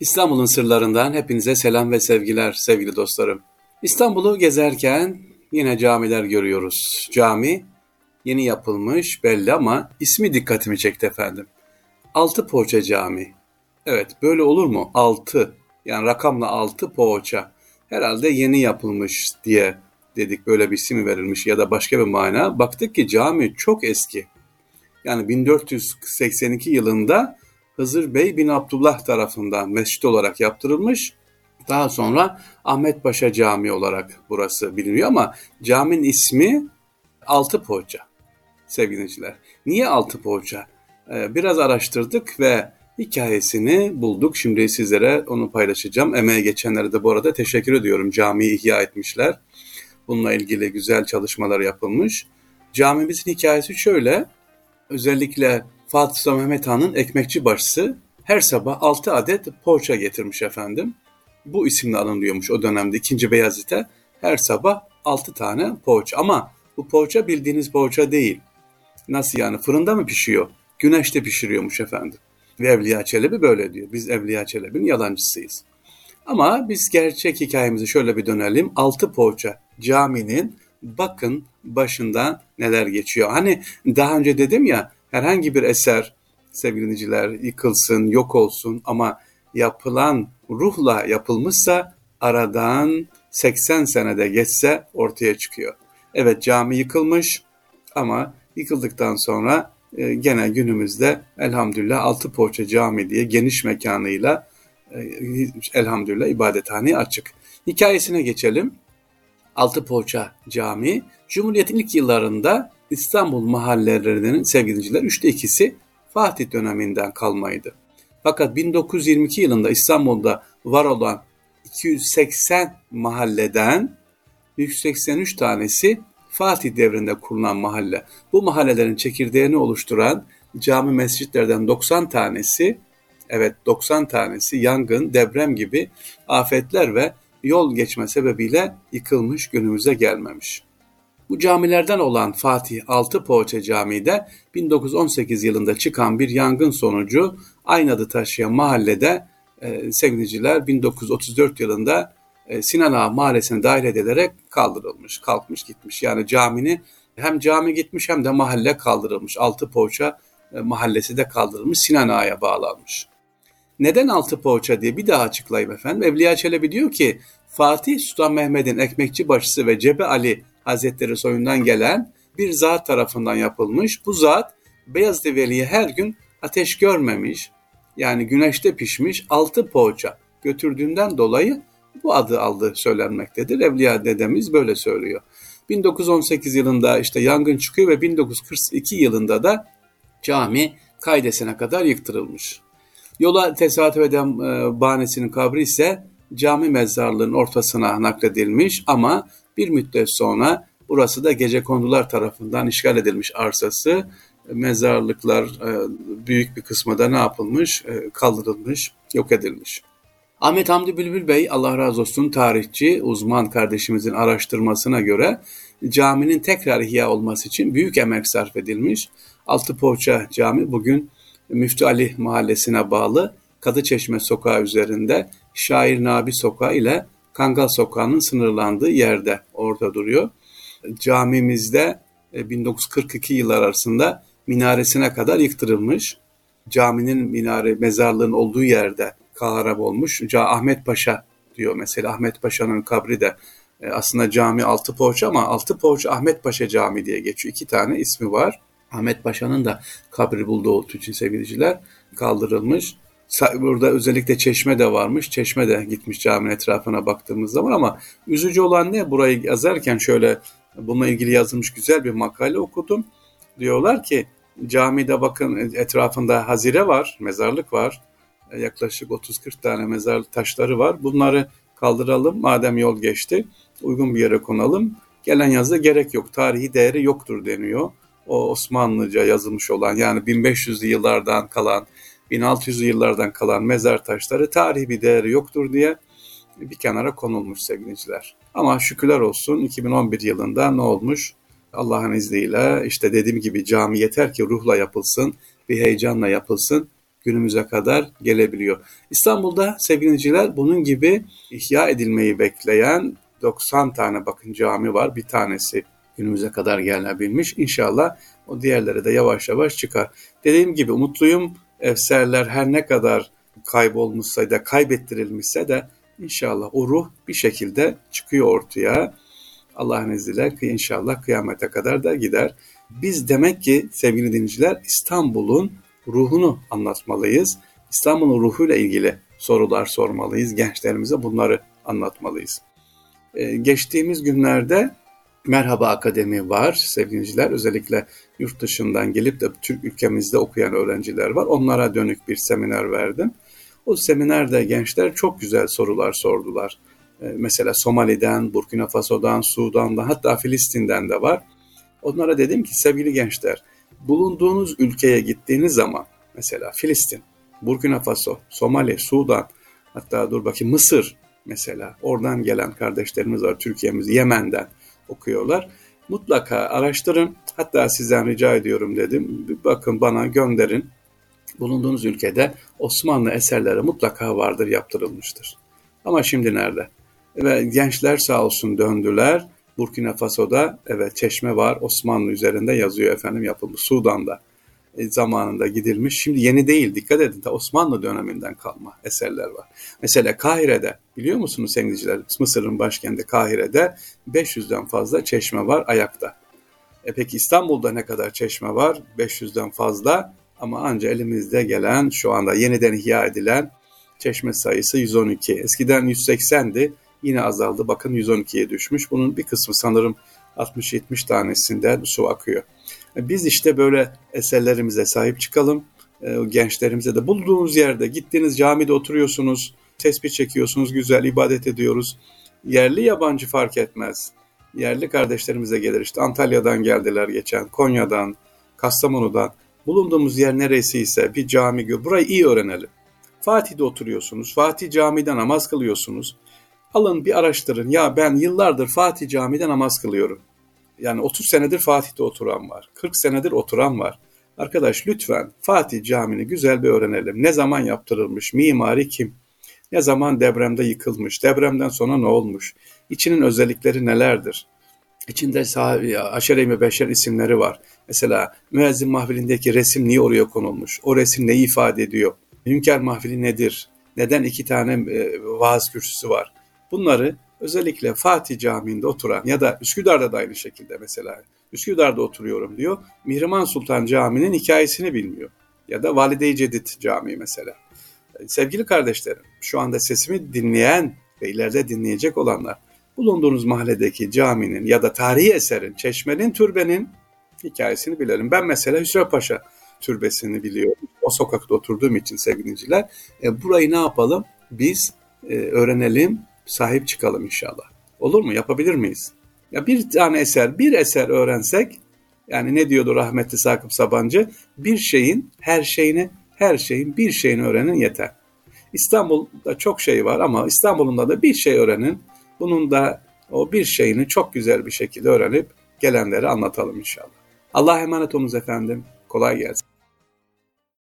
İstanbul'un sırlarından hepinize selam ve sevgiler sevgili dostlarım. İstanbul'u gezerken yine camiler görüyoruz. Cami yeni yapılmış belli ama ismi dikkatimi çekti efendim. Altı Poğaça Cami. Evet böyle olur mu? Altı yani rakamla altı poğaça. Herhalde yeni yapılmış diye dedik böyle bir isim verilmiş ya da başka bir mana. Baktık ki cami çok eski. Yani 1482 yılında Hızır Bey bin Abdullah tarafından mescit olarak yaptırılmış. Daha sonra Ahmet Paşa Camii olarak burası biliniyor ama caminin ismi Altı Poğaça sevgili dinleyiciler. Niye Altı Poğaça? Ee, biraz araştırdık ve hikayesini bulduk. Şimdi sizlere onu paylaşacağım. Emeğe geçenlere de bu arada teşekkür ediyorum. Camiyi ihya etmişler. Bununla ilgili güzel çalışmalar yapılmış. Camimizin hikayesi şöyle. Özellikle Fatih Sultan Mehmet Han'ın ekmekçi başısı her sabah 6 adet poğaça getirmiş efendim. Bu isimle anılıyormuş o dönemde 2. Beyazıt'a her sabah 6 tane poğaça. Ama bu poğaça bildiğiniz poğaça değil. Nasıl yani fırında mı pişiyor? Güneşte pişiriyormuş efendim. Ve Evliya Çelebi böyle diyor. Biz Evliya Çelebi'nin yalancısıyız. Ama biz gerçek hikayemizi şöyle bir dönelim. Altı poğaça caminin bakın başında neler geçiyor. Hani daha önce dedim ya herhangi bir eser sevgili dinleyiciler yıkılsın, yok olsun ama yapılan ruhla yapılmışsa aradan 80 senede geçse ortaya çıkıyor. Evet cami yıkılmış ama yıkıldıktan sonra e, gene günümüzde elhamdülillah Altı Poğaça Cami diye geniş mekanıyla e, elhamdülillah ibadethane açık. Hikayesine geçelim. Altı Poğaça Camii, Cumhuriyet'in ilk yıllarında İstanbul mahallelerinin sevgiliciler üçte ikisi Fatih döneminden kalmaydı. Fakat 1922 yılında İstanbul'da var olan 280 mahalleden 183 tanesi Fatih devrinde kurulan mahalle. Bu mahallelerin çekirdeğini oluşturan cami mescitlerden 90 tanesi, evet 90 tanesi yangın, deprem gibi afetler ve yol geçme sebebiyle yıkılmış günümüze gelmemiş. Bu camilerden olan Fatih Altı Poğaça Camii de 1918 yılında çıkan bir yangın sonucu aynı adı taşıyan mahallede e, sevgiliciler 1934 yılında e, Sinan Ağa mahallesine dahil edilerek kaldırılmış, kalkmış gitmiş. Yani camini hem cami gitmiş hem de mahalle kaldırılmış. Altı Poğaça e, mahallesi de kaldırılmış, Sinan Ağa'ya bağlanmış. Neden Altı Poğaça diye bir daha açıklayayım efendim. Evliya Çelebi diyor ki Fatih Sultan Mehmet'in ekmekçi başısı ve Cebe Ali Hazretleri soyundan gelen bir zat tarafından yapılmış. Bu zat Beyazıt Veli'ye her gün ateş görmemiş, yani güneşte pişmiş altı poğaça götürdüğünden dolayı bu adı aldığı söylenmektedir. Evliya dedemiz böyle söylüyor. 1918 yılında işte yangın çıkıyor ve 1942 yılında da cami kaydesine kadar yıktırılmış. Yola tesadüf eden e, bahanesinin kabri ise cami mezarlığının ortasına nakledilmiş ama bir müddet sonra burası da gece kondular tarafından işgal edilmiş arsası. Mezarlıklar e, büyük bir kısmı da ne yapılmış? E, kaldırılmış, yok edilmiş. Ahmet Hamdi Bülbül Bey Allah razı olsun tarihçi uzman kardeşimizin araştırmasına göre caminin tekrar ihya olması için büyük emek sarf edilmiş. Altı Poğaça Cami bugün Müftü Ali mahallesine bağlı Kadıçeşme sokağı üzerinde Şair Nabi sokağı ile Kangal sokağının sınırlandığı yerde orada duruyor. Camimizde 1942 e, yıllar arasında minaresine kadar yıktırılmış. Caminin minare mezarlığın olduğu yerde kaharap olmuş. Ahmet Paşa diyor mesela Ahmet Paşa'nın kabri de e, aslında cami Altı Poğaça ama Altı Poğaça Ahmet Paşa Cami diye geçiyor. İki tane ismi var. Ahmet Paşa'nın da kabri bulduğu için sevgiliciler kaldırılmış. Burada özellikle çeşme de varmış. Çeşme de gitmiş caminin etrafına baktığımız zaman ama üzücü olan ne? Burayı yazarken şöyle bununla ilgili yazılmış güzel bir makale okudum. Diyorlar ki camide bakın etrafında hazire var, mezarlık var. E, yaklaşık 30-40 tane mezarlık taşları var. Bunları kaldıralım madem yol geçti. Uygun bir yere konalım. Gelen yazıda gerek yok. Tarihi değeri yoktur deniyor. O Osmanlıca yazılmış olan yani 1500'lü yıllardan kalan 1600'lü yıllardan kalan mezar taşları tarihi bir değeri yoktur diye bir kenara konulmuş sevgiliciler. Ama şükürler olsun 2011 yılında ne olmuş? Allah'ın izniyle işte dediğim gibi cami yeter ki ruhla yapılsın, bir heyecanla yapılsın. günümüze kadar gelebiliyor. İstanbul'da sevgiliciler bunun gibi ihya edilmeyi bekleyen 90 tane bakın cami var. Bir tanesi günümüze kadar gelebilmiş. İnşallah o diğerleri de yavaş yavaş çıkar. Dediğim gibi umutluyum. Evserler her ne kadar kaybolmuşsa da kaybettirilmişse de inşallah o ruh bir şekilde çıkıyor ortaya. Allah'ın izniyle inşallah kıyamete kadar da gider. Biz demek ki sevgili dinleyiciler İstanbul'un ruhunu anlatmalıyız. İstanbul'un ruhuyla ilgili sorular sormalıyız. Gençlerimize bunları anlatmalıyız. Ee, geçtiğimiz günlerde Merhaba Akademi var sevgiliciler. Özellikle yurt dışından gelip de Türk ülkemizde okuyan öğrenciler var. Onlara dönük bir seminer verdim. O seminerde gençler çok güzel sorular sordular. Ee, mesela Somali'den, Burkina Faso'dan, Sudan'dan hatta Filistin'den de var. Onlara dedim ki sevgili gençler bulunduğunuz ülkeye gittiğiniz zaman mesela Filistin, Burkina Faso, Somali, Sudan hatta dur bakayım Mısır mesela oradan gelen kardeşlerimiz var Türkiye'miz Yemen'den okuyorlar. Mutlaka araştırın. Hatta sizden rica ediyorum dedim. Bakın bana gönderin. Bulunduğunuz ülkede Osmanlı eserleri mutlaka vardır, yaptırılmıştır. Ama şimdi nerede? Ve gençler sağ olsun döndüler. Burkina Faso'da evet çeşme var. Osmanlı üzerinde yazıyor efendim yapılmış. Sudan'da zamanında gidilmiş. Şimdi yeni değil dikkat edin de Osmanlı döneminden kalma eserler var. Mesela Kahire'de biliyor musunuz sevgiliciler Mısır'ın başkenti Kahire'de 500'den fazla çeşme var ayakta. E peki İstanbul'da ne kadar çeşme var? 500'den fazla ama ancak elimizde gelen şu anda yeniden ihya edilen çeşme sayısı 112. Eskiden 180'di yine azaldı bakın 112'ye düşmüş. Bunun bir kısmı sanırım 60-70 tanesinden su akıyor. Biz işte böyle eserlerimize sahip çıkalım. E, gençlerimize de bulduğunuz yerde gittiğiniz camide oturuyorsunuz, tespih çekiyorsunuz, güzel ibadet ediyoruz. Yerli yabancı fark etmez. Yerli kardeşlerimize gelir işte Antalya'dan geldiler geçen, Konya'dan, Kastamonu'dan. Bulunduğumuz yer neresiyse bir cami gör. Burayı iyi öğrenelim. Fatih'te oturuyorsunuz. Fatih camide namaz kılıyorsunuz. Alın bir araştırın. Ya ben yıllardır Fatih camide namaz kılıyorum. Yani 30 senedir Fatih'te oturan var. 40 senedir oturan var. Arkadaş lütfen Fatih Camii'ni güzel bir öğrenelim. Ne zaman yaptırılmış? Mimari kim? Ne zaman depremde yıkılmış? Depremden sonra ne olmuş? İçinin özellikleri nelerdir? İçinde aşere-i beşer isimleri var. Mesela müezzin mahfilindeki resim niye oraya konulmuş? O resim neyi ifade ediyor? Hünkâr mahfili nedir? Neden iki tane e, vaaz kürsüsü var? Bunları özellikle Fatih Camii'nde oturan ya da Üsküdar'da da aynı şekilde mesela Üsküdar'da oturuyorum diyor. Mihrimah Sultan Camii'nin hikayesini bilmiyor. Ya da Valide-i Cedid Camii mesela. Sevgili kardeşlerim, şu anda sesimi dinleyen ve ileride dinleyecek olanlar, bulunduğunuz mahalledeki caminin ya da tarihi eserin, çeşmenin, türbenin hikayesini bilelim. Ben mesela Hüsrev Paşa türbesini biliyorum. O sokakta oturduğum için sevgiliciler. E, burayı ne yapalım? Biz e, öğrenelim, sahip çıkalım inşallah. Olur mu? Yapabilir miyiz? Ya bir tane eser, bir eser öğrensek, yani ne diyordu rahmetli Sakıp Sabancı? Bir şeyin her şeyini, her şeyin bir şeyini öğrenin yeter. İstanbul'da çok şey var ama İstanbul'un da bir şey öğrenin. Bunun da o bir şeyini çok güzel bir şekilde öğrenip gelenlere anlatalım inşallah. Allah emanet olunuz efendim. Kolay gelsin.